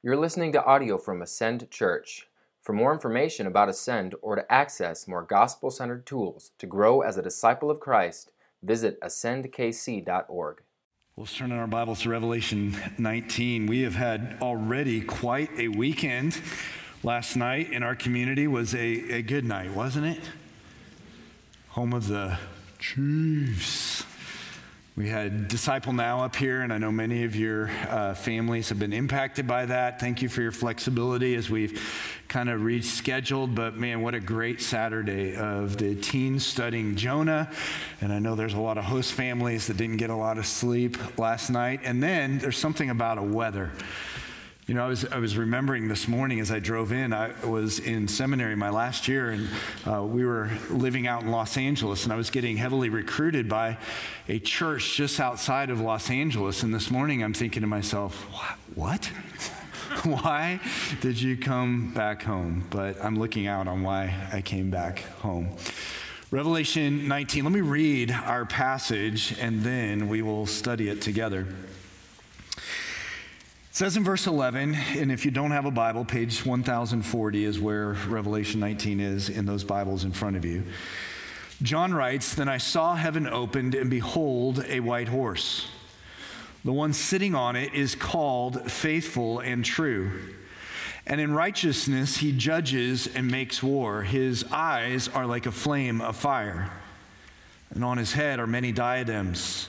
You're listening to audio from Ascend Church. For more information about Ascend or to access more gospel centered tools to grow as a disciple of Christ, visit ascendkc.org. Let's turn in our Bibles to Revelation 19. We have had already quite a weekend. Last night in our community was a, a good night, wasn't it? Home of the Chiefs. We had Disciple Now up here, and I know many of your uh, families have been impacted by that. Thank you for your flexibility as we've kind of rescheduled. But man, what a great Saturday of the teens studying Jonah. And I know there's a lot of host families that didn't get a lot of sleep last night. And then there's something about a weather. You know, I was, I was remembering this morning as I drove in, I was in seminary my last year, and uh, we were living out in Los Angeles, and I was getting heavily recruited by a church just outside of Los Angeles. And this morning I'm thinking to myself, what? why did you come back home? But I'm looking out on why I came back home. Revelation 19, let me read our passage, and then we will study it together says in verse 11, and if you don't have a Bible, page 1040 is where Revelation 19 is in those Bibles in front of you. John writes, Then I saw heaven opened, and behold, a white horse. The one sitting on it is called Faithful and True. And in righteousness he judges and makes war. His eyes are like a flame of fire, and on his head are many diadems.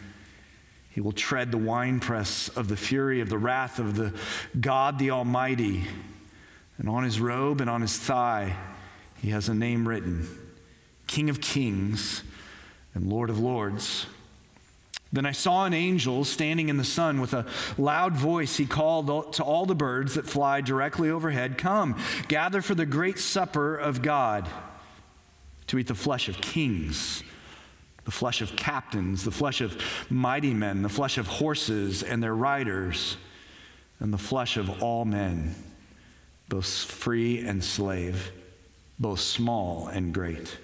He will tread the winepress of the fury of the wrath of the God the Almighty. And on his robe and on his thigh, he has a name written King of Kings and Lord of Lords. Then I saw an angel standing in the sun with a loud voice. He called to all the birds that fly directly overhead Come, gather for the great supper of God to eat the flesh of kings the flesh of captains, the flesh of mighty men, the flesh of horses and their riders, and the flesh of all men, both free and slave, both small and great.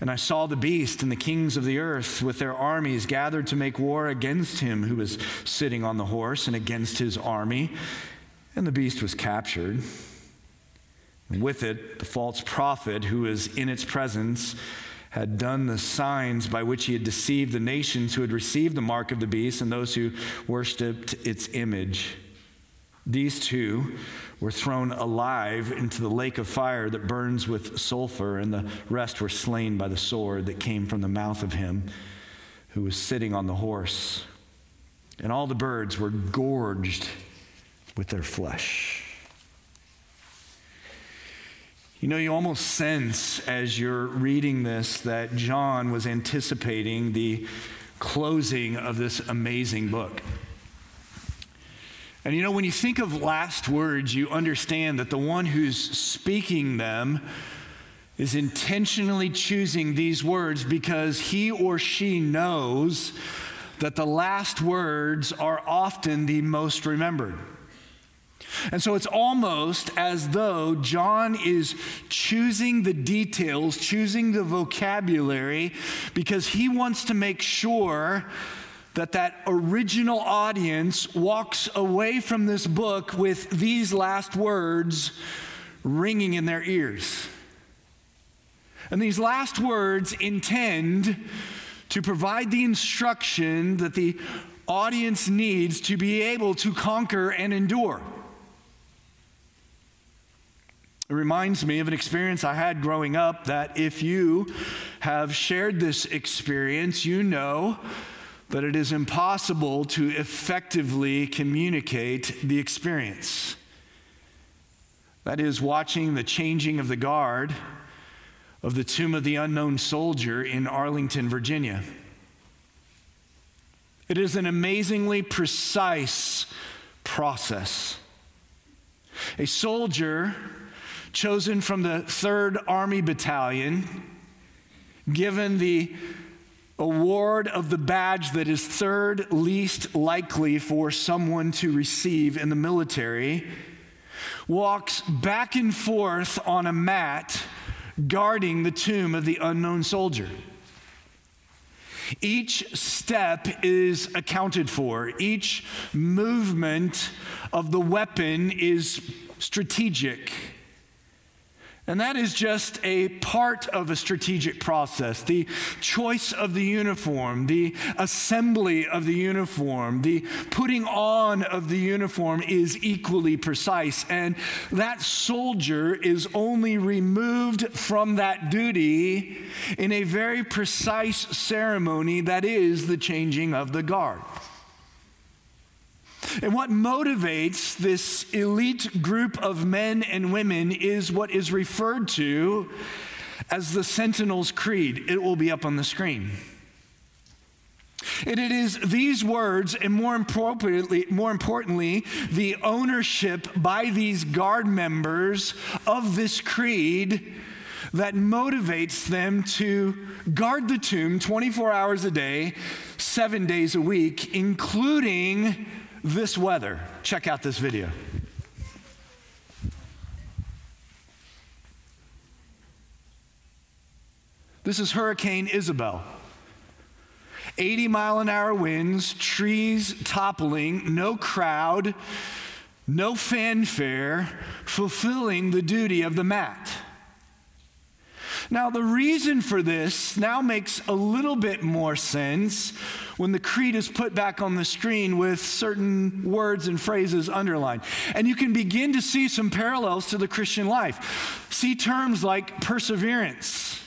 And I saw the beast and the kings of the earth with their armies gathered to make war against him who was sitting on the horse and against his army. And the beast was captured. And with it, the false prophet who was in its presence had done the signs by which he had deceived the nations who had received the mark of the beast and those who worshiped its image. These two were thrown alive into the lake of fire that burns with sulfur, and the rest were slain by the sword that came from the mouth of him who was sitting on the horse. And all the birds were gorged with their flesh. You know, you almost sense as you're reading this that John was anticipating the closing of this amazing book. And you know, when you think of last words, you understand that the one who's speaking them is intentionally choosing these words because he or she knows that the last words are often the most remembered. And so it's almost as though John is choosing the details, choosing the vocabulary, because he wants to make sure that that original audience walks away from this book with these last words ringing in their ears. And these last words intend to provide the instruction that the audience needs to be able to conquer and endure. It reminds me of an experience I had growing up that if you have shared this experience, you know that it is impossible to effectively communicate the experience. That is, watching the changing of the guard of the tomb of the unknown soldier in Arlington, Virginia. It is an amazingly precise process. A soldier chosen from the 3rd Army Battalion, given the award of the badge that is third least likely for someone to receive in the military, walks back and forth on a mat guarding the tomb of the unknown soldier. Each step is accounted for. Each movement of the weapon is strategic. And that is just a part of a strategic process. The choice of the uniform, the assembly of the uniform, the putting on of the uniform is equally precise. And that soldier is only removed from that duty in a very precise ceremony that is the changing of the guard. And what motivates this elite group of men and women is what is referred to as the Sentinel's Creed. It will be up on the screen. And it is these words, and more importantly, more importantly, the ownership by these guard members of this creed that motivates them to guard the tomb 24 hours a day, seven days a week, including this weather. Check out this video. This is Hurricane Isabel. 80 mile an hour winds, trees toppling, no crowd, no fanfare, fulfilling the duty of the mat. Now, the reason for this now makes a little bit more sense when the creed is put back on the screen with certain words and phrases underlined. And you can begin to see some parallels to the Christian life. See terms like perseverance.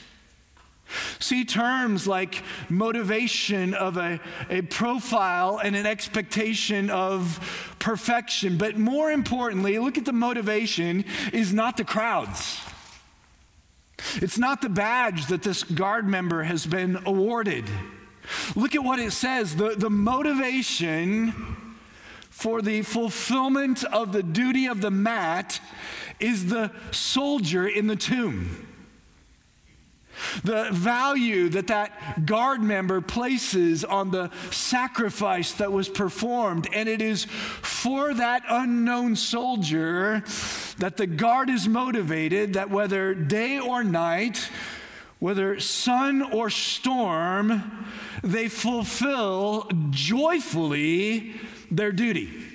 See terms like motivation of a, a profile and an expectation of perfection. But more importantly, look at the motivation is not the crowds. It's not the badge that this guard member has been awarded. Look at what it says the, the motivation for the fulfillment of the duty of the mat is the soldier in the tomb. The value that that guard member places on the sacrifice that was performed. And it is for that unknown soldier that the guard is motivated, that whether day or night, whether sun or storm, they fulfill joyfully their duty.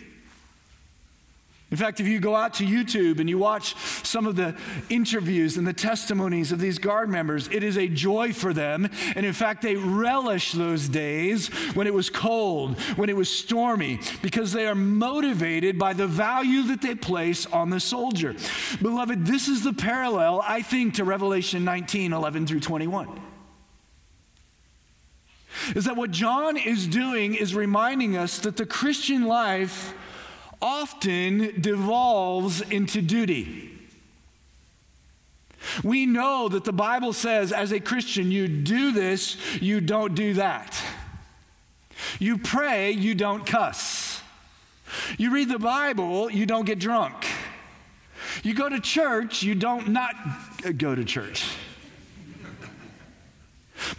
In fact, if you go out to YouTube and you watch some of the interviews and the testimonies of these guard members, it is a joy for them. And in fact, they relish those days when it was cold, when it was stormy, because they are motivated by the value that they place on the soldier. Beloved, this is the parallel, I think, to Revelation 19 11 through 21 is that what John is doing is reminding us that the Christian life often devolves into duty. We know that the Bible says, as a Christian, you do this, you don't do that. You pray, you don't cuss. You read the Bible, you don't get drunk. You go to church, you don't not go to church.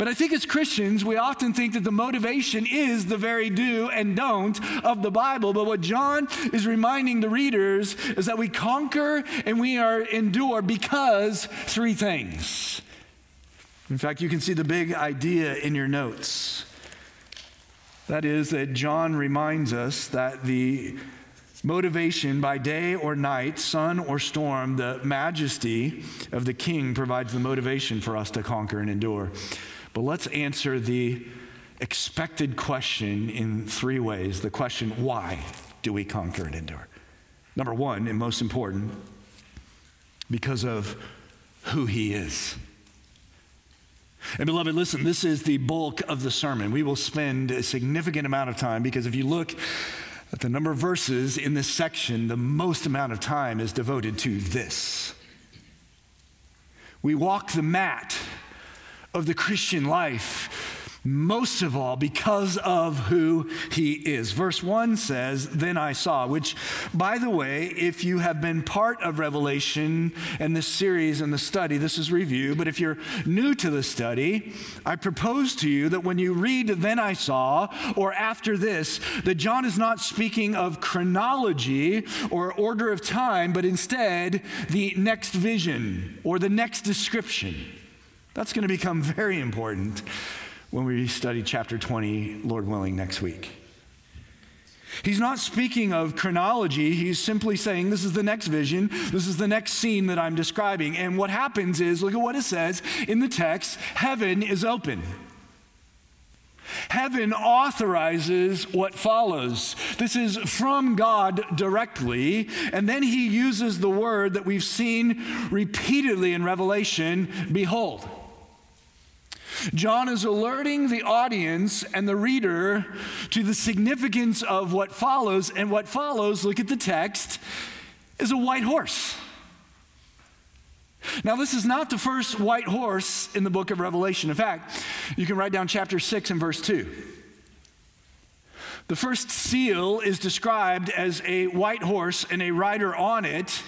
But I think as Christians, we often think that the motivation is the very do and don't of the Bible. But what John is reminding the readers is that we conquer and we are endure because three things. In fact, you can see the big idea in your notes. That is, that John reminds us that the motivation by day or night, sun or storm, the majesty of the king provides the motivation for us to conquer and endure. But let's answer the expected question in three ways. The question, why do we conquer and endure? Number one, and most important, because of who he is. And beloved, listen, this is the bulk of the sermon. We will spend a significant amount of time because if you look at the number of verses in this section, the most amount of time is devoted to this. We walk the mat of the Christian life most of all because of who he is. Verse 1 says, Then I saw, which, by the way, if you have been part of Revelation and this series and the study, this is review, but if you're new to the study, I propose to you that when you read, Then I saw, or after this, that John is not speaking of chronology or order of time, but instead the next vision or the next description. That's going to become very important when we study chapter 20, Lord willing, next week. He's not speaking of chronology. He's simply saying, This is the next vision. This is the next scene that I'm describing. And what happens is, look at what it says in the text heaven is open. Heaven authorizes what follows. This is from God directly, and then he uses the word that we've seen repeatedly in Revelation behold. John is alerting the audience and the reader to the significance of what follows, and what follows, look at the text, is a white horse. Now, this is not the first white horse in the book of Revelation. In fact, you can write down chapter 6 and verse 2. The first seal is described as a white horse and a rider on it.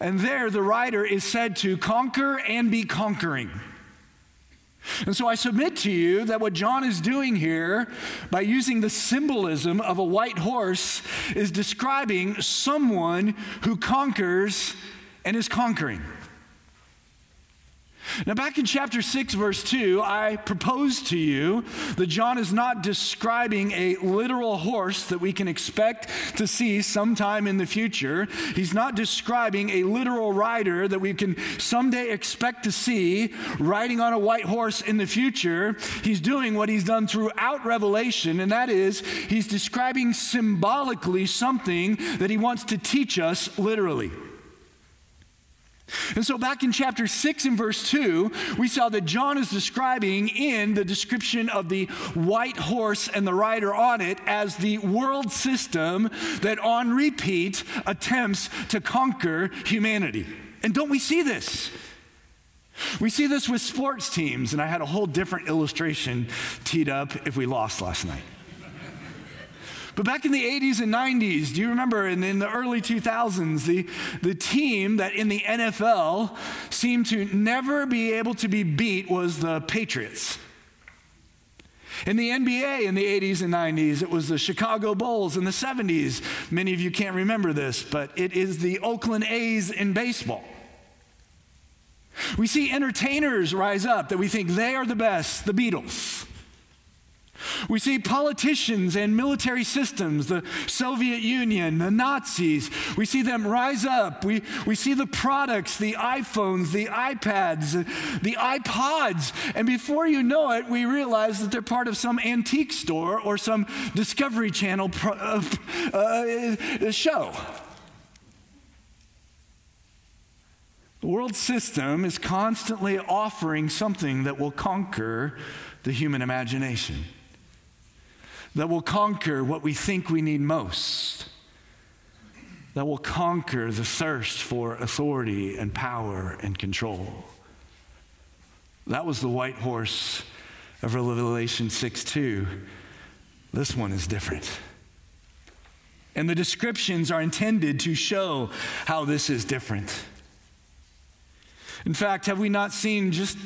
And there, the rider is said to conquer and be conquering. And so I submit to you that what John is doing here by using the symbolism of a white horse is describing someone who conquers and is conquering. Now, back in chapter 6, verse 2, I propose to you that John is not describing a literal horse that we can expect to see sometime in the future. He's not describing a literal rider that we can someday expect to see riding on a white horse in the future. He's doing what he's done throughout Revelation, and that is he's describing symbolically something that he wants to teach us literally. And so, back in chapter 6 and verse 2, we saw that John is describing in the description of the white horse and the rider on it as the world system that on repeat attempts to conquer humanity. And don't we see this? We see this with sports teams, and I had a whole different illustration teed up if we lost last night. But back in the 80s and 90s, do you remember in, in, the early 2000s, the, the team that in the NFL seemed to never be able to be beat was the Patriots? In the NBA in the 80s and 90s, it was the Chicago Bulls in the 70s. Many of you can't remember this, but it is the Oakland A's in baseball. We see entertainers rise up that we think they are the best, the Beatles. We see politicians and military systems, the Soviet Union, the Nazis. We see them rise up. We, we see the products, the iPhones, the iPads, the iPods. And before you know it, we realize that they're part of some antique store or some Discovery Channel pro, uh, uh, show. The world system is constantly offering something that will conquer the human imagination that will conquer what we think we need most, that will conquer the thirst for authority and power and control. That was the white horse of Revelation 6 2. This one is different. And the descriptions are intended to show how this is different. In fact, have we not seen just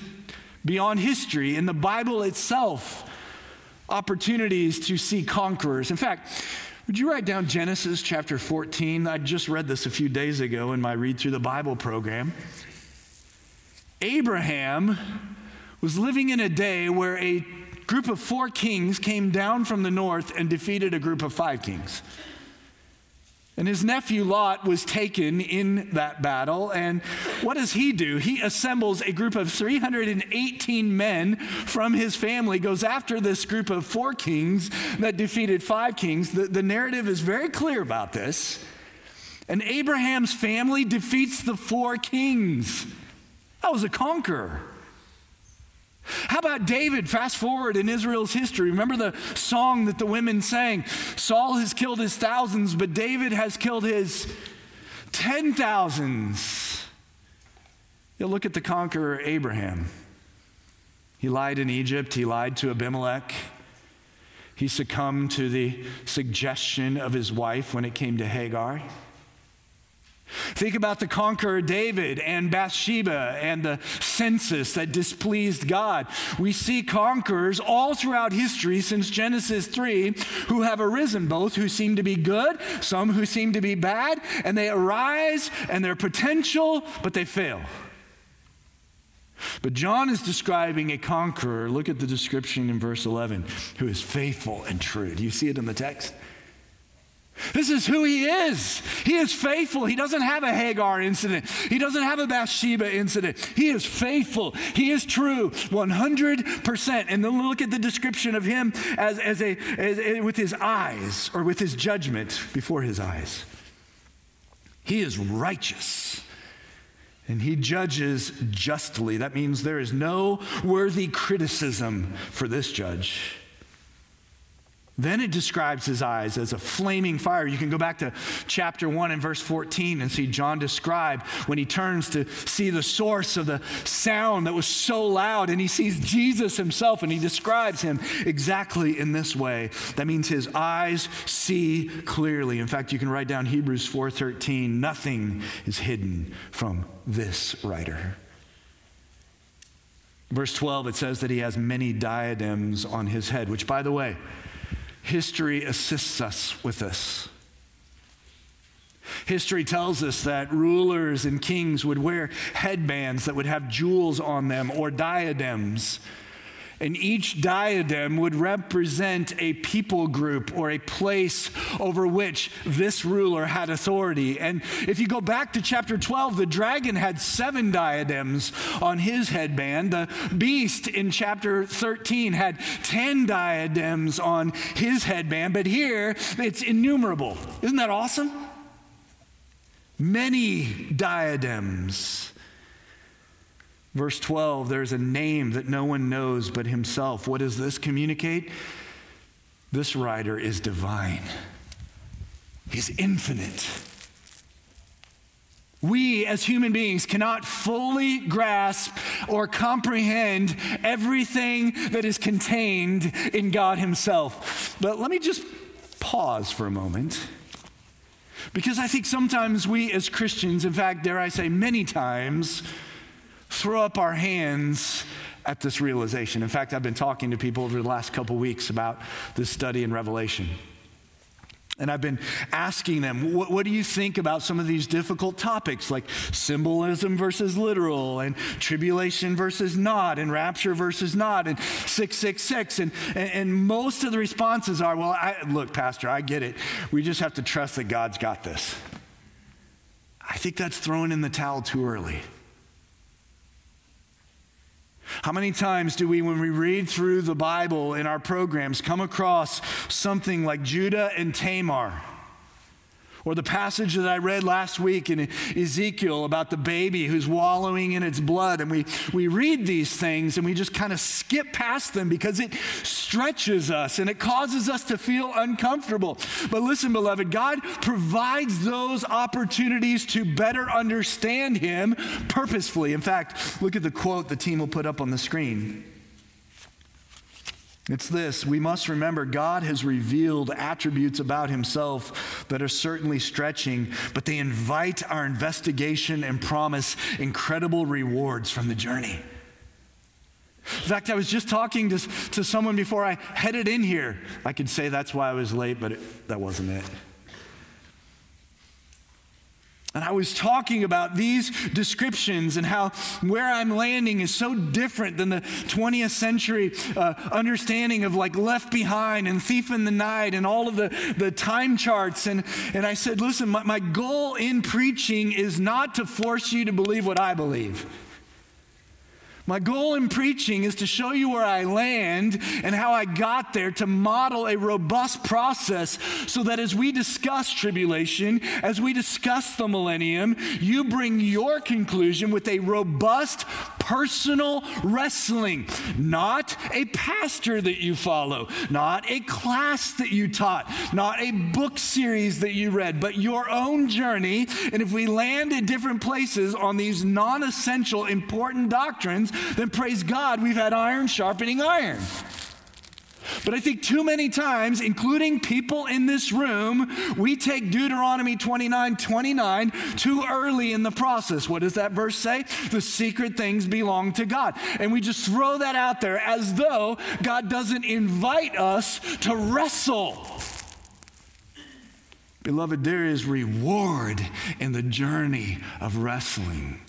beyond history in the Bible itself opportunities to see conquerors. In fact, would you write down Genesis chapter 14? I just read this a few days ago in my Read Through the Bible program. Abraham was living in a day where a group of four kings came down from the north and defeated a group of five kings. And his nephew Lot was taken in that battle. And what does he do? He assembles a group of 318 men from his family, goes after this group of four kings that defeated five kings. The, the narrative is very clear about this. And Abraham's family defeats the four kings. That was a conqueror. How about David? Fast forward in Israel's history. Remember the song that the women sang? Saul has killed his thousands, but David has killed his ten thousands. You look at the conqueror Abraham. He lied in Egypt, he lied to Abimelech. He succumbed to the suggestion of his wife when it came to Hagar. Think about the conqueror David and Bathsheba and the census that displeased God. We see conquerors all throughout history since Genesis 3 who have arisen, both who seem to be good, some who seem to be bad, and they arise and they're potential, but they fail. But John is describing a conqueror. Look at the description in verse 11 who is faithful and true. Do you see it in the text? This is who he is. He is faithful. He doesn't have a Hagar incident. He doesn't have a Bathsheba incident. He is faithful. He is true 100%. And then look at the description of him as, as a, as, as, with his eyes or with his judgment before his eyes. He is righteous. And he judges justly. That means there is no worthy criticism for this judge. Then it describes his eyes as a flaming fire. You can go back to chapter 1 and verse 14 and see John describe when he turns to see the source of the sound that was so loud and he sees Jesus himself and he describes him exactly in this way. That means his eyes see clearly. In fact, you can write down Hebrews 4:13, nothing is hidden from this writer. Verse 12 it says that he has many diadems on his head, which by the way, history assists us with this. History tells us that rulers and kings would wear headbands that would have jewels on them or diadems. And each diadem would represent a people group or a place over which this ruler had authority. And if you go back to chapter 12, the dragon had seven diadems on his headband. The beast in chapter 13 had 10 diadems on his headband. But here, it's innumerable. Isn't that awesome? Many diadems. Verse 12, there's a name that no one knows but himself. What does this communicate? This writer is divine, he's infinite. We as human beings cannot fully grasp or comprehend everything that is contained in God Himself. But let me just pause for a moment. Because I think sometimes we as Christians, in fact, dare I say many times, throw up our hands at this realization. In fact, I've been talking to people over the last couple weeks about this study in Revelation. And I've been asking them, what, what, do you think about some of these difficult topics like symbolism versus literal, and tribulation versus not, and rapture versus not, and 666? And, and, and most of the responses are, well, I, look, Pastor, I get it. We just have to trust that God's got this. I think that's throwing in the towel too early. How many times do we, when we read through the Bible in our programs, come across something like Judah and Tamar? Or the passage that I read last week in Ezekiel about the baby who's wallowing in its blood. And we, we read these things and we just kind of skip past them because it stretches us and it causes us to feel uncomfortable. But listen, beloved, God provides those opportunities to better understand Him purposefully. In fact, look at the quote the team will put up on the screen. It's this we must remember God has revealed attributes about himself that are certainly stretching, but they invite our investigation and promise incredible rewards from the journey. In fact, I was just talking to, to someone before I headed in here. I could say that's why I was late, but it, that wasn't it. And I was talking about these descriptions and how where I'm landing is so different than the 20th century uh, understanding of like Left Behind and Thief in the Night and all of the, the time charts. And, and I said, listen, my, my goal in preaching is not to force you to believe what I believe. My goal in preaching is to show you where I land and how I got there to model a robust process so that as we discuss tribulation, as we discuss the millennium, you bring your conclusion with a robust, personal wrestling, not a pastor that you follow, not a class that you taught, not a book series that you read, but your own journey. And if we land in different places on these non essential, important doctrines, then praise God, we've had iron sharpening iron. But I think too many times, including people in this room, we take Deuteronomy 29 29 too early in the process. What does that verse say? The secret things belong to God. And we just throw that out there as though God doesn't invite us to wrestle. Beloved, there is reward in the journey of wrestling.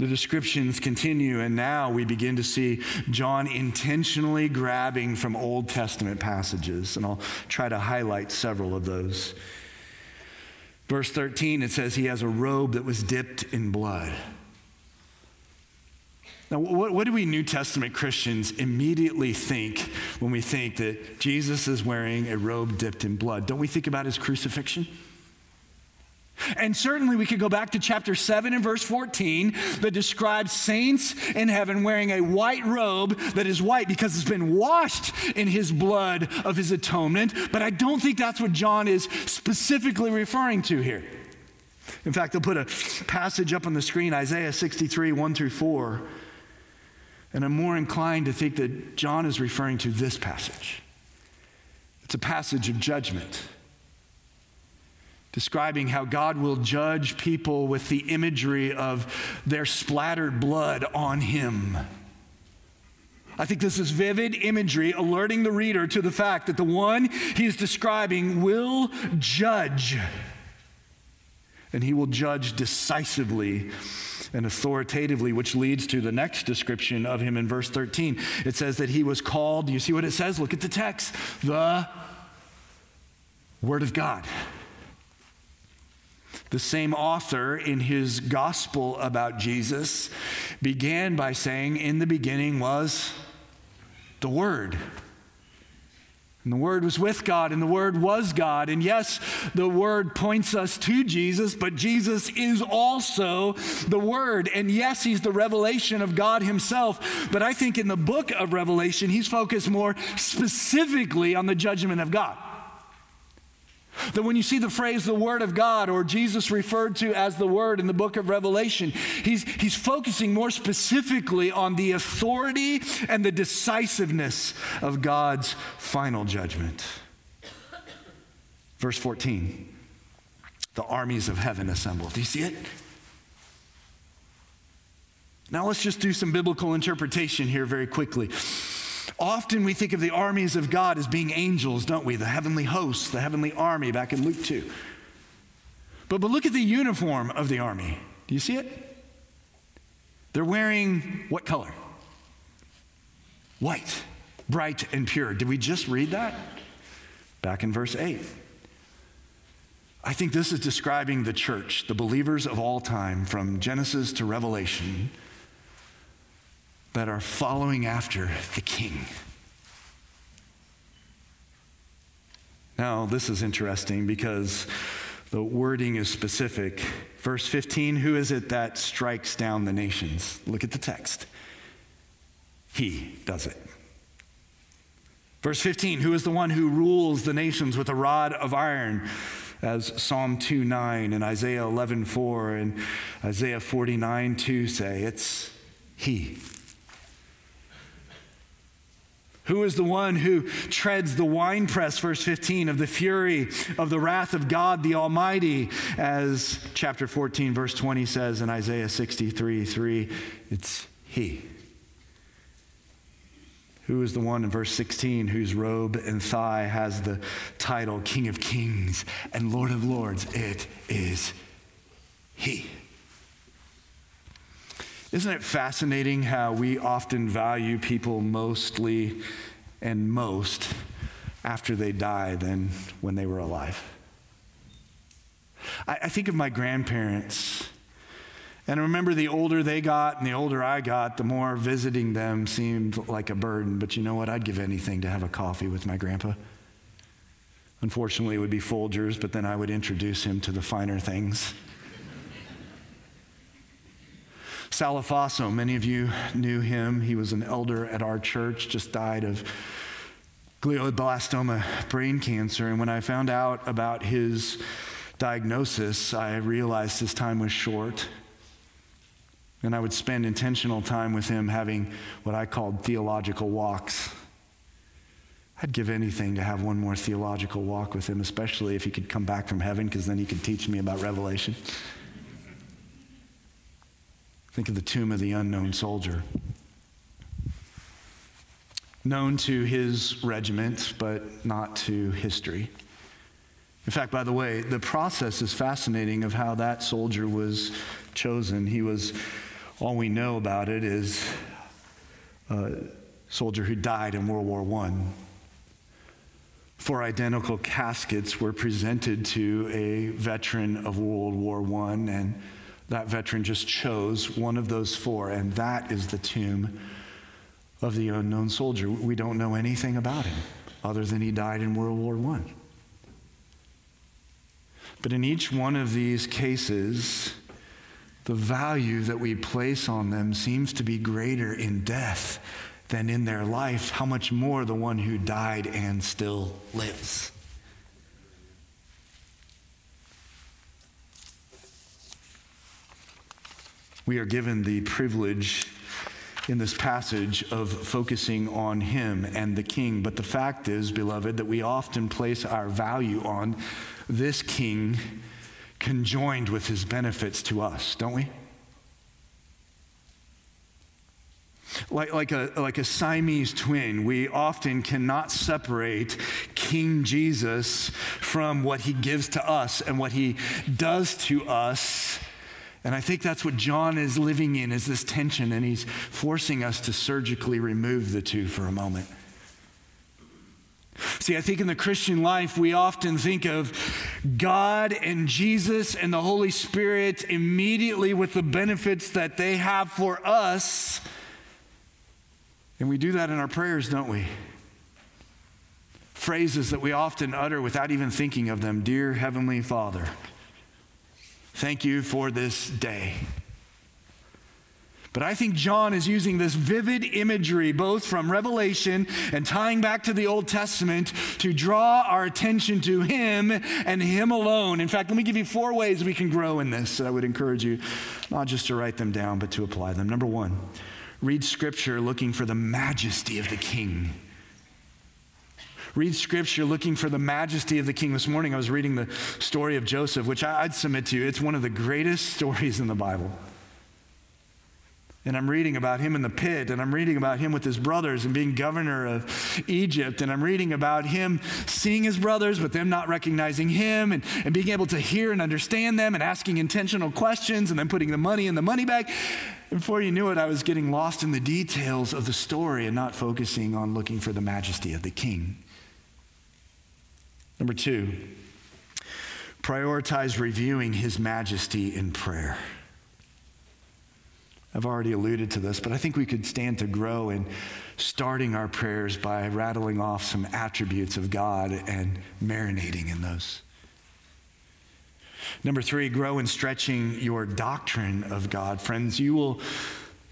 The descriptions continue, and now we begin to see John intentionally grabbing from Old Testament passages, and I'll try to highlight several of those. Verse 13, it says he has a robe that was dipped in blood. Now, what, what, do we New Testament Christians immediately think when we think that Jesus is wearing a robe dipped in blood? Don't we think about his crucifixion? And certainly we could go back to chapter 7 and verse 14 that describes saints in heaven wearing a white robe that is white because it's been washed in his blood of his atonement. But I don't think that's what John is specifically referring to here. In fact, they'll put a passage up on the screen Isaiah 63, 1 through 4. And I'm more inclined to think that John is referring to this passage. It's a passage of judgment describing how God will judge people with the imagery of their splattered blood on him. I think this is vivid imagery alerting the reader to the fact that the one he is describing will judge. And he will judge decisively and authoritatively, which leads to the next description of him in verse 13. It says that he was called, you see what it says? Look at the text the Word of God. The same author, in his gospel about Jesus, began by saying, In the beginning was the Word. And the Word was with God, and the Word was God. And yes, the Word points us to Jesus, but Jesus is also the Word. And yes, He's the revelation of God Himself. But I think in the book of Revelation, He's focused more specifically on the judgment of God. That when you see the phrase the Word of God or Jesus referred to as the Word in the book of Revelation, he's, he's focusing more specifically on the authority and the decisiveness of God's final judgment. Verse 14 the armies of heaven assembled. Do you see it? Now let's just do some biblical interpretation here very quickly. Often we think of the armies of God as being angels, don't we? The heavenly hosts, the heavenly army back in Luke 2. But, but look at the uniform of the army. Do you see it? They're wearing what color? White, bright and pure. Did we just read that? Back in verse 8. I think this is describing the church, the believers of all time, from Genesis to Revelation that are following after the king. Now, this is interesting because the wording is specific. Verse 15 Who is it that strikes down the nations? Look at the text. He does it. Verse 15 Who is the one who rules the nations with a rod of iron? As Psalm 2 9 and Isaiah 11 4 and Isaiah 49 2 say, it's He. Who is the one who treads the winepress, verse 15, of the fury of the wrath of God the Almighty? As chapter 14, verse 20 says in Isaiah 63 3, it's He. Who is the one in verse 16 whose robe and thigh has the title King of Kings and Lord of Lords? It is He. Isn't it fascinating how we often value people mostly and most after they die than when they were alive? I, I think of my grandparents. And I remember the older they got and the older I got, the more visiting them seemed like a burden. But you know what? I'd give anything to have a coffee with my grandpa. Unfortunately, it would be Folgers, but then I would introduce him to the finer things. Salafaso, many of you knew him. He was an elder at our church, just died of glioblastoma brain cancer. And when I found out about his diagnosis, I realized his time was short. And I would spend intentional time with him having what I called theological walks. I'd give anything to have one more theological walk with him, especially if he could come back from heaven, because then he could teach me about Revelation. Think of the tomb of the unknown soldier. Known to his regiment, but not to history. In fact, by the way, the process is fascinating of how that soldier was chosen. He was, all we know about it is a soldier who died in World War I. Four identical caskets were presented to a veteran of World War I, and that veteran just chose one of those four, and that is the tomb of the unknown soldier. We don't know anything about him other than he died in World War I. But in each one of these cases, the value that we place on them seems to be greater in death than in their life. How much more the one who died and still lives? We are given the privilege in this passage of focusing on him and the king. But the fact is, beloved, that we often place our value on this king conjoined with his benefits to us, don't we? Like, like, a, like a Siamese twin, we often cannot separate King Jesus from what he gives to us and what he does to us and I think that's what John is living in is this tension and he's forcing us to surgically remove the two for a moment. See, I think in the Christian life, we often think of God and Jesus and the Holy Spirit immediately with the benefits that they have for us. And we do that in our prayers, don't we? Phrases that we often utter without even thinking of them Dear Heavenly Father. Thank you for this day. But I think John is using this vivid imagery, both from Revelation and tying back to the Old Testament, to draw our attention to Him and Him alone. In fact, let me give you four ways we can grow in this. I would encourage you not just to write them down, but to apply them. Number one, read Scripture looking for the majesty of the King. Read scripture looking for the majesty of the king. This morning I was reading the story of Joseph, which I'd submit to you. It's one of the greatest stories in the Bible. And I'm reading about him in the pit, and I'm reading about him with his brothers and being governor of Egypt. And I'm reading about him seeing his brothers, but them not recognizing him, and, and being able to hear and understand them, and asking intentional questions, and then putting the money in the money bag. Before you knew it, I was getting lost in the details of the story and not focusing on looking for the majesty of the king. Number two, prioritize reviewing his majesty in prayer. I've already alluded to this, but I think we could stand to grow in starting our prayers by rattling off some attributes of God and marinating in those. Number three, grow in stretching your doctrine of God. Friends, you will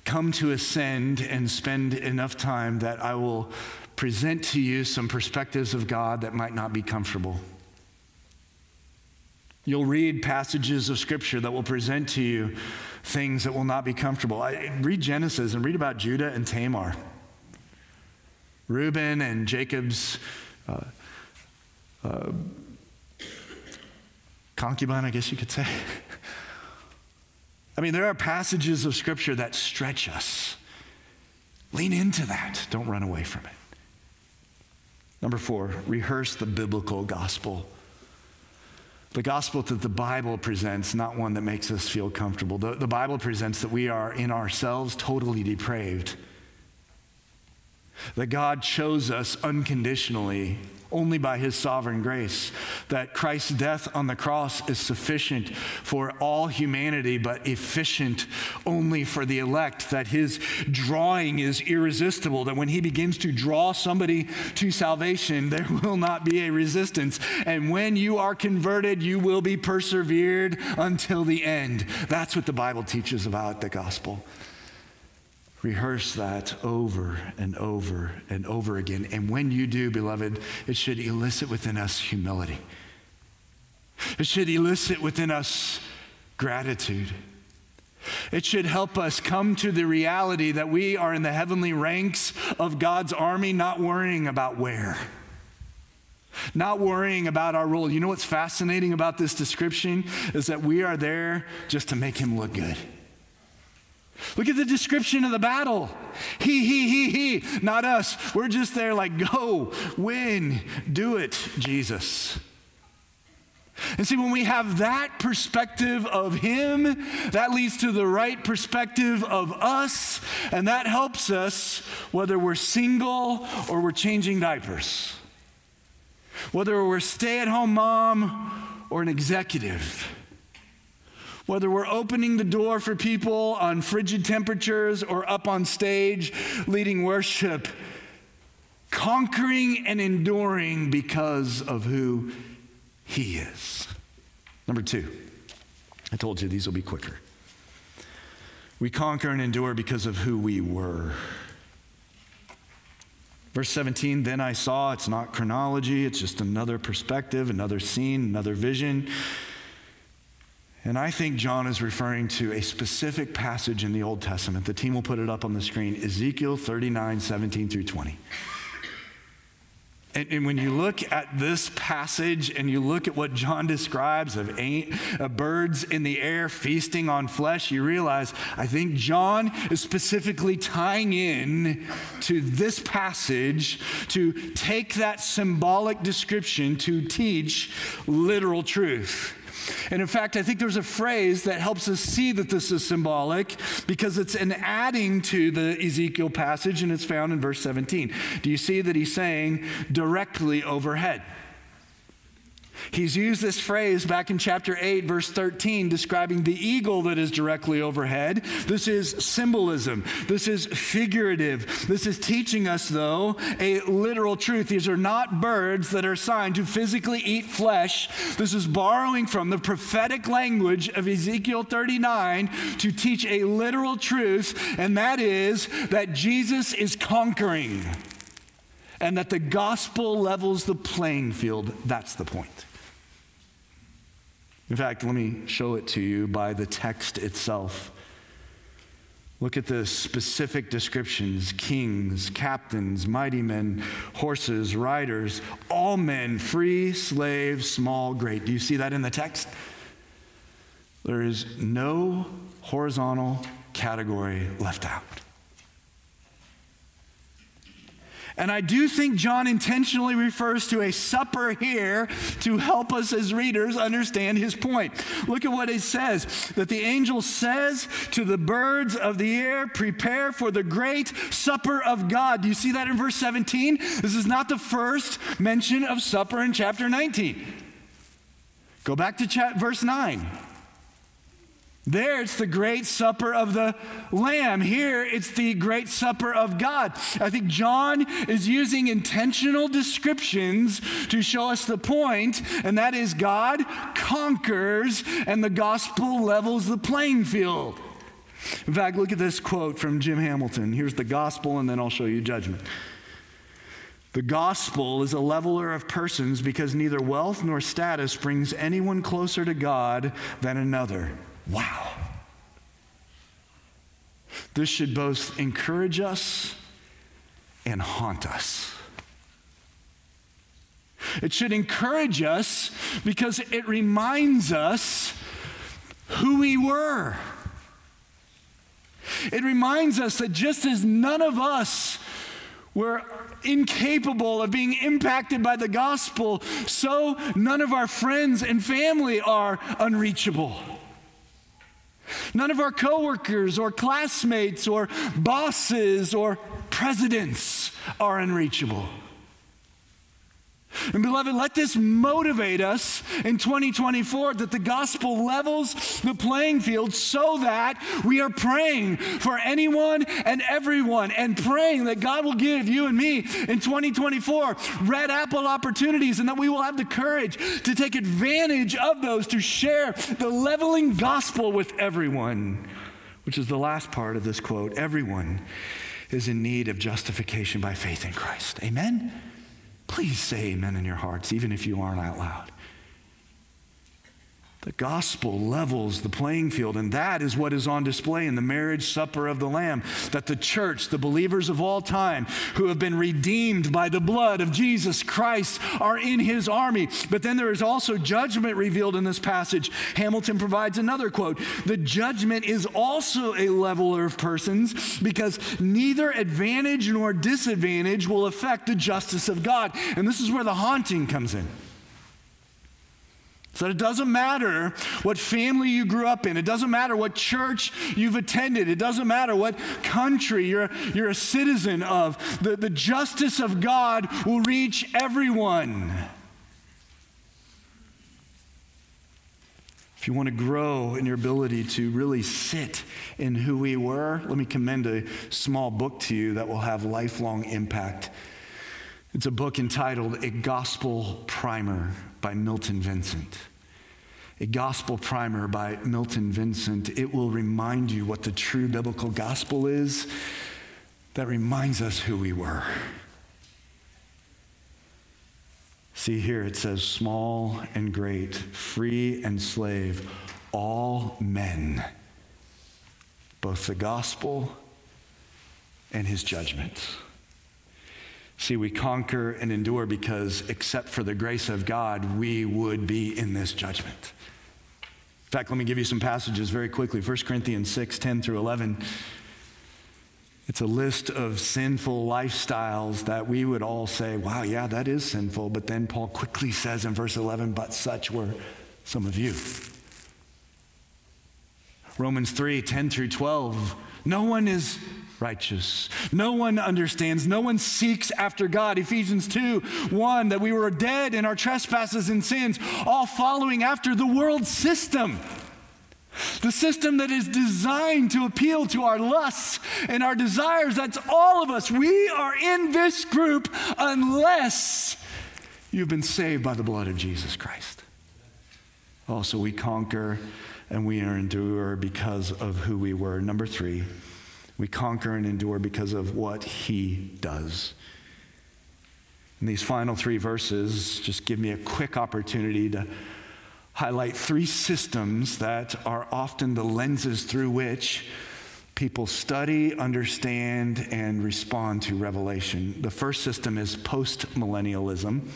come to ascend and spend enough time that I will present to you some perspectives of God that might not be comfortable. You'll read passages of Scripture that will present to you things that will not be comfortable. I, read Genesis and read about Judah and Tamar, Reuben and Jacob's uh, uh, concubine, I guess you could say. I mean, there are passages of Scripture that stretch us. Lean into that, don't run away from it. Number four, rehearse the biblical gospel. The gospel that the Bible presents, not one that makes us feel comfortable. The, the Bible presents that we are in ourselves totally depraved, that God chose us unconditionally only by his sovereign grace. That Christ's death on the cross is sufficient for all humanity, but efficient only for the elect. That his drawing is irresistible. That when he begins to draw somebody to salvation, there will not be a resistance. And when you are converted, you will be persevered until the end. That's what the Bible teaches about the gospel. Rehearse that over and over and over again. And when you do, beloved, it should elicit within us humility. It should elicit within us gratitude. It should help us come to the reality that we are in the heavenly ranks of God's army, not worrying about where, not worrying about our role. You know what's fascinating about this description is that we are there just to make him look good. Look at the description of the battle. He, he, he, he, not us. We're just there like, go, win, do it, Jesus. And see, when we have that perspective of Him, that leads to the right perspective of us, and that helps us whether we're single or we're changing diapers, whether we're stay at home mom or an executive whether we're opening the door for people on frigid temperatures or up on stage leading worship, conquering and enduring because of who He is. Number two, I told you these will be quicker. We conquer and endure because of who we were. Verse 17, then I saw, it's not chronology, it's just another perspective, another scene, another vision. And I think John is referring to a specific passage in the Old Testament. The team will put it up on the screen Ezekiel 39, 17 through 20. And, and, when you look at this passage and you look at what John describes of eight, uh, birds in the air feasting on flesh, you realize I think John is specifically tying in to this passage to take that symbolic description to teach literal truth. And in fact, I think there's a phrase that helps us see that this is symbolic because it's an adding to the Ezekiel passage and it's found in verse 17. Do you see that he's saying directly overhead? He's used this phrase back in chapter 8, verse 13, describing the eagle that is directly overhead. This is symbolism. This is figurative. This is teaching us, though, a literal truth. These are not birds that are assigned to physically eat flesh. This is borrowing from the prophetic language of Ezekiel 39 to teach a literal truth, and that is that Jesus is conquering and that the gospel levels the playing field. That's the point. In fact, let me show it to you by the text itself. Look at the specific descriptions kings, captains, mighty men, horses, riders, all men, free, slave, small, great. Do you see that in the text? There is no horizontal category left out. And I do think John intentionally refers to a supper here to help us as readers understand his point. Look at what it says that the angel says to the birds of the air, Prepare for the great supper of God. Do you see that in verse 17? This is not the first mention of supper in chapter 19. Go back to verse 9. There, it's the great supper of the Lamb. Here, it's the great supper of God. I think John is using intentional descriptions to show us the point, and that is God conquers and the gospel levels the playing field. In fact, look at this quote from Jim Hamilton. Here's the gospel, and then I'll show you judgment. The gospel is a leveler of persons because neither wealth nor status brings anyone closer to God than another. Wow. This should both encourage us and haunt us. It should encourage us because it reminds us who we were. It reminds us that just as none of us were incapable of being impacted by the gospel, so none of our friends and family are unreachable. None of our coworkers or classmates or bosses or presidents are unreachable. And beloved, let this motivate us in 2024 that the gospel levels the playing field so that we are praying for anyone and everyone and praying that God will give you and me in 2024 red apple opportunities and that we will have the courage to take advantage of those to share the leveling gospel with everyone, which is the last part of this quote. Everyone is in need of justification by faith in Christ. Amen? Please say amen in your hearts, even if you aren't out loud. The gospel levels the playing field, and that is what is on display in the marriage supper of the Lamb. That the church, the believers of all time who have been redeemed by the blood of Jesus Christ, are in his army. But then there is also judgment revealed in this passage. Hamilton provides another quote The judgment is also a leveler of persons because neither advantage nor disadvantage will affect the justice of God. And this is where the haunting comes in. So it doesn't matter what family you grew up in. It doesn't matter what church you've attended. It doesn't matter what country you're, you're a citizen of. The, the justice of God will reach everyone. If you want to grow in your ability to really sit in who we were, let me commend a small book to you that will have lifelong impact. It's a book entitled A Gospel Primer by Milton Vincent. A Gospel Primer by Milton Vincent. It will remind you what the true biblical gospel is that reminds us who we were. See here, it says small and great, free and slave, all men, both the gospel and his judgment. See, we conquer and endure because, except for the grace of God, we would be in this judgment. In fact, let me give you some passages very quickly 1 Corinthians 6 10 through 11. It's a list of sinful lifestyles that we would all say, wow, yeah, that is sinful. But then Paul quickly says in verse 11, but such were some of you. Romans 3 10 through 12. No one is righteous. No one understands. No one seeks after God. Ephesians 2 1, that we were dead in our trespasses and sins, all following after the world system. The system that is designed to appeal to our lusts and our desires. That's all of us. We are in this group unless you've been saved by the blood of Jesus Christ. Also, we conquer and we endure because of who we were. Number three, we conquer and endure because of what he does. And these final three verses just give me a quick opportunity to highlight three systems that are often the lenses through which people study, understand, and respond to revelation. The first system is postmillennialism.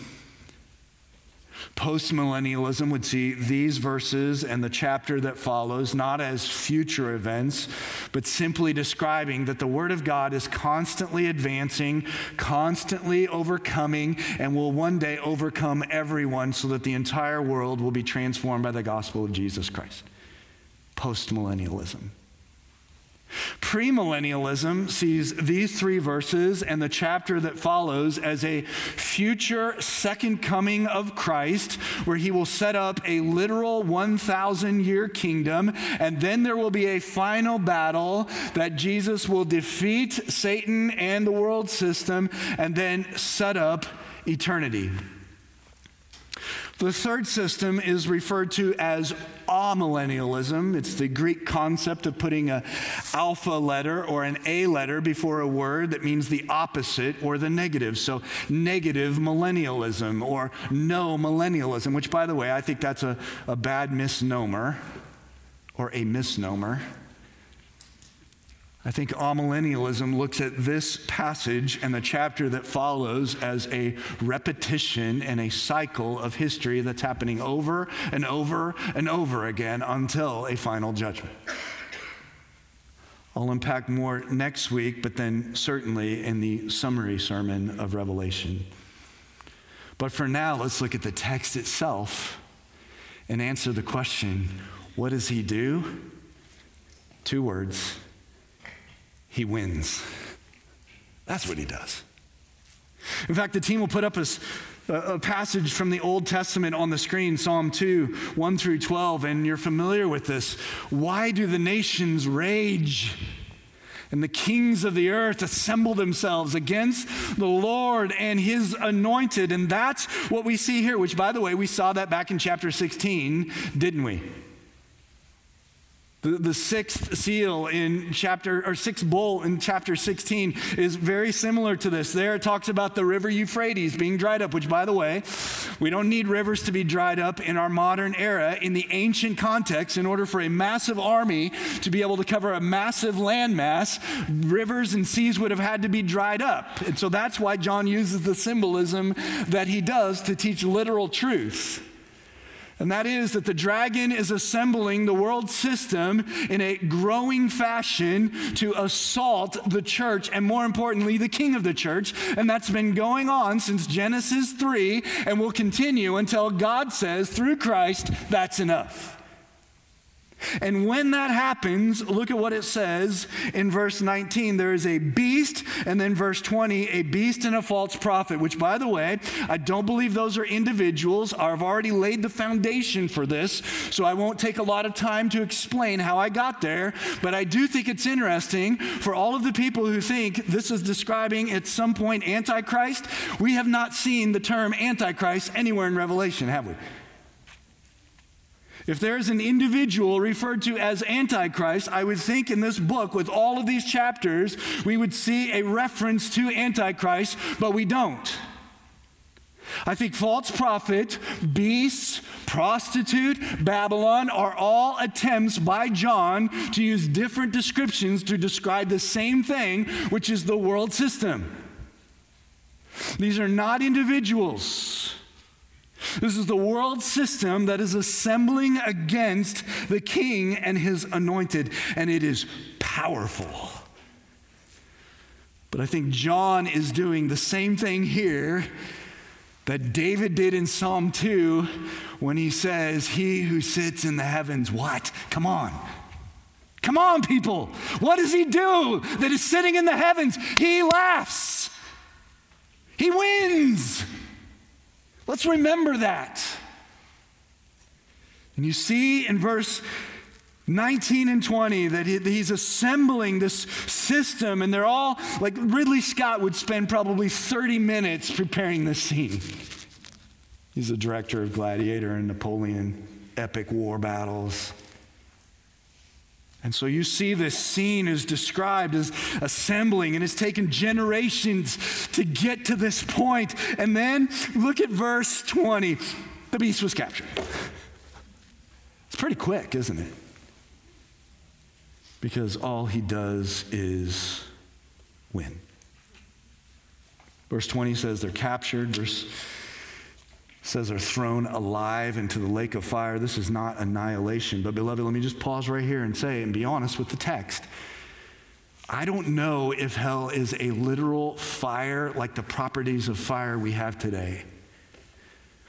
Postmillennialism would see these verses and the chapter that follows not as future events, but simply describing that the Word of God is constantly advancing, constantly overcoming, and will one day overcome everyone so that the entire world will be transformed by the gospel of Jesus Christ. Postmillennialism. Premillennialism sees these three verses and the chapter that follows as a future second coming of Christ, where he will set up a literal 1,000 year kingdom, and then there will be a final battle that Jesus will defeat Satan and the world system and then set up eternity. The third system is referred to as amillennialism. It's the Greek concept of putting an alpha letter or an A letter before a word that means the opposite or the negative. So negative millennialism or no millennialism, which by the way, I think that's a, a bad misnomer or a misnomer. I think amillennialism looks at this passage and the chapter that follows as a repetition and a cycle of history that's happening over and over and over again until a final judgment. I'll unpack more next week, but then certainly in the summary sermon of Revelation. But for now, let's look at the text itself and answer the question what does he do? Two words he wins. That's what he does. In fact, the team will put up a, a passage from the Old Testament on the screen, Psalm 2, 1 through 12, and you're familiar with this. Why do the nations rage? And the kings of the earth assemble themselves against the Lord and his anointed. And that's what we see here, which, by the way, we saw that back in chapter 16, didn't we? The, the sixth seal in chapter, or sixth bowl in chapter 16 is very similar to this. There it talks about the river Euphrates being dried up, which, by the way, we don't need rivers to be dried up in our modern era. In the ancient context, in order for a massive army to be able to cover a massive landmass, rivers and seas would have had to be dried up. And so that's why John uses the symbolism that he does to teach literal truth. And that is that the dragon is assembling the world system in a growing fashion to assault the church and, more importantly, the king of the church. And that's been going on since Genesis 3 and will continue until God says, through Christ, that's enough. And when that happens, look at what it says in verse 19. There is a beast, and then verse 20, a beast and a false prophet, which, by the way, I don't believe those are individuals. I've already laid the foundation for this, so I won't take a lot of time to explain how I got there. But I do think it's interesting for all of the people who think this is describing at some point Antichrist. We have not seen the term Antichrist anywhere in Revelation, have we? If there is an individual referred to as Antichrist, I would think in this book, with all of these chapters, we would see a reference to Antichrist, but we don't. I think false prophet, beasts, prostitute, Babylon are all attempts by John to use different descriptions to describe the same thing, which is the world system. These are not individuals. This is the world system that is assembling against the king and his anointed, and it is powerful. But I think John is doing the same thing here that David did in Psalm 2 when he says, He who sits in the heavens, what? Come on. Come on, people. What does he do that is sitting in the heavens? He laughs. He wins. Let's remember that. And you see in verse 19 and 20 that he's assembling this system, and they're all like Ridley Scott would spend probably 30 minutes preparing this scene. He's the director of Gladiator and Napoleon epic war battles. And so you see this scene is described as assembling, and it's taken generations to get to this point. And then look at verse 20. The beast was captured. It's pretty quick, isn't it? Because all he does is win. Verse 20 says they're captured. Verse says are thrown alive into the lake of fire. This is not annihilation. But, beloved, let me just pause right here and say and be honest with the text. I don't know if hell is a literal fire like the properties of fire we have today.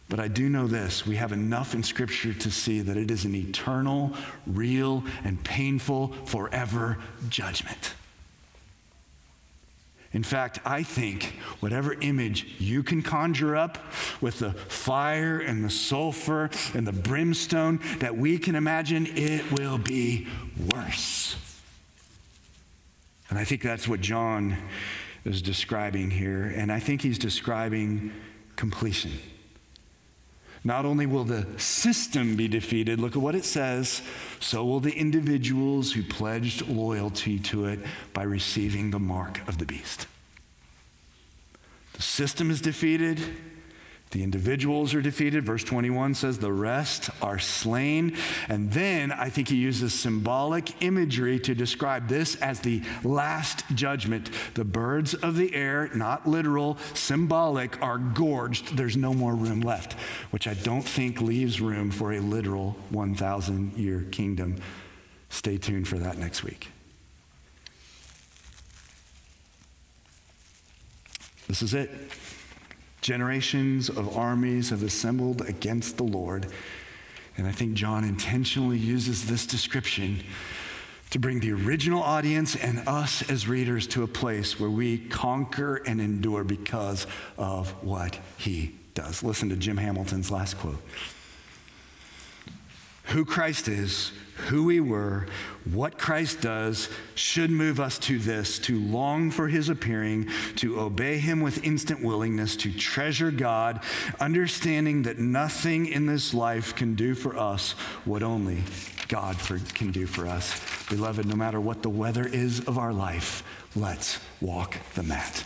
But I do know this we have enough in Scripture to see that it is an eternal, real, and painful, forever judgment. In fact, I think whatever image you can conjure up with the fire and the sulfur and the brimstone that we can imagine, it will be worse. And I think that's what John is describing here. And I think he's describing completion. Not only will the system be defeated, look at what it says, so will the individuals who pledged loyalty to it by receiving the mark of the beast. The system is defeated, the individuals are defeated. Verse 21 says, the rest are slain. And then I think he uses symbolic imagery to describe this as the last judgment. The birds of the air, not literal, symbolic, are gorged. There's no more room left, which I don't think leaves room for a literal 1,000 year kingdom. Stay tuned for that next week. This is it. Generations of armies have assembled against the Lord. And I think John intentionally uses this description to bring the original audience and us as readers to a place where we conquer and endure because of what he does. Listen to Jim Hamilton's last quote Who Christ is, who we were, what Christ does should move us to this to long for his appearing, to obey him with instant willingness, to treasure God, understanding that nothing in this life can do for us what only God for, can do for us. Beloved, no matter what the weather is of our life, let's walk the mat.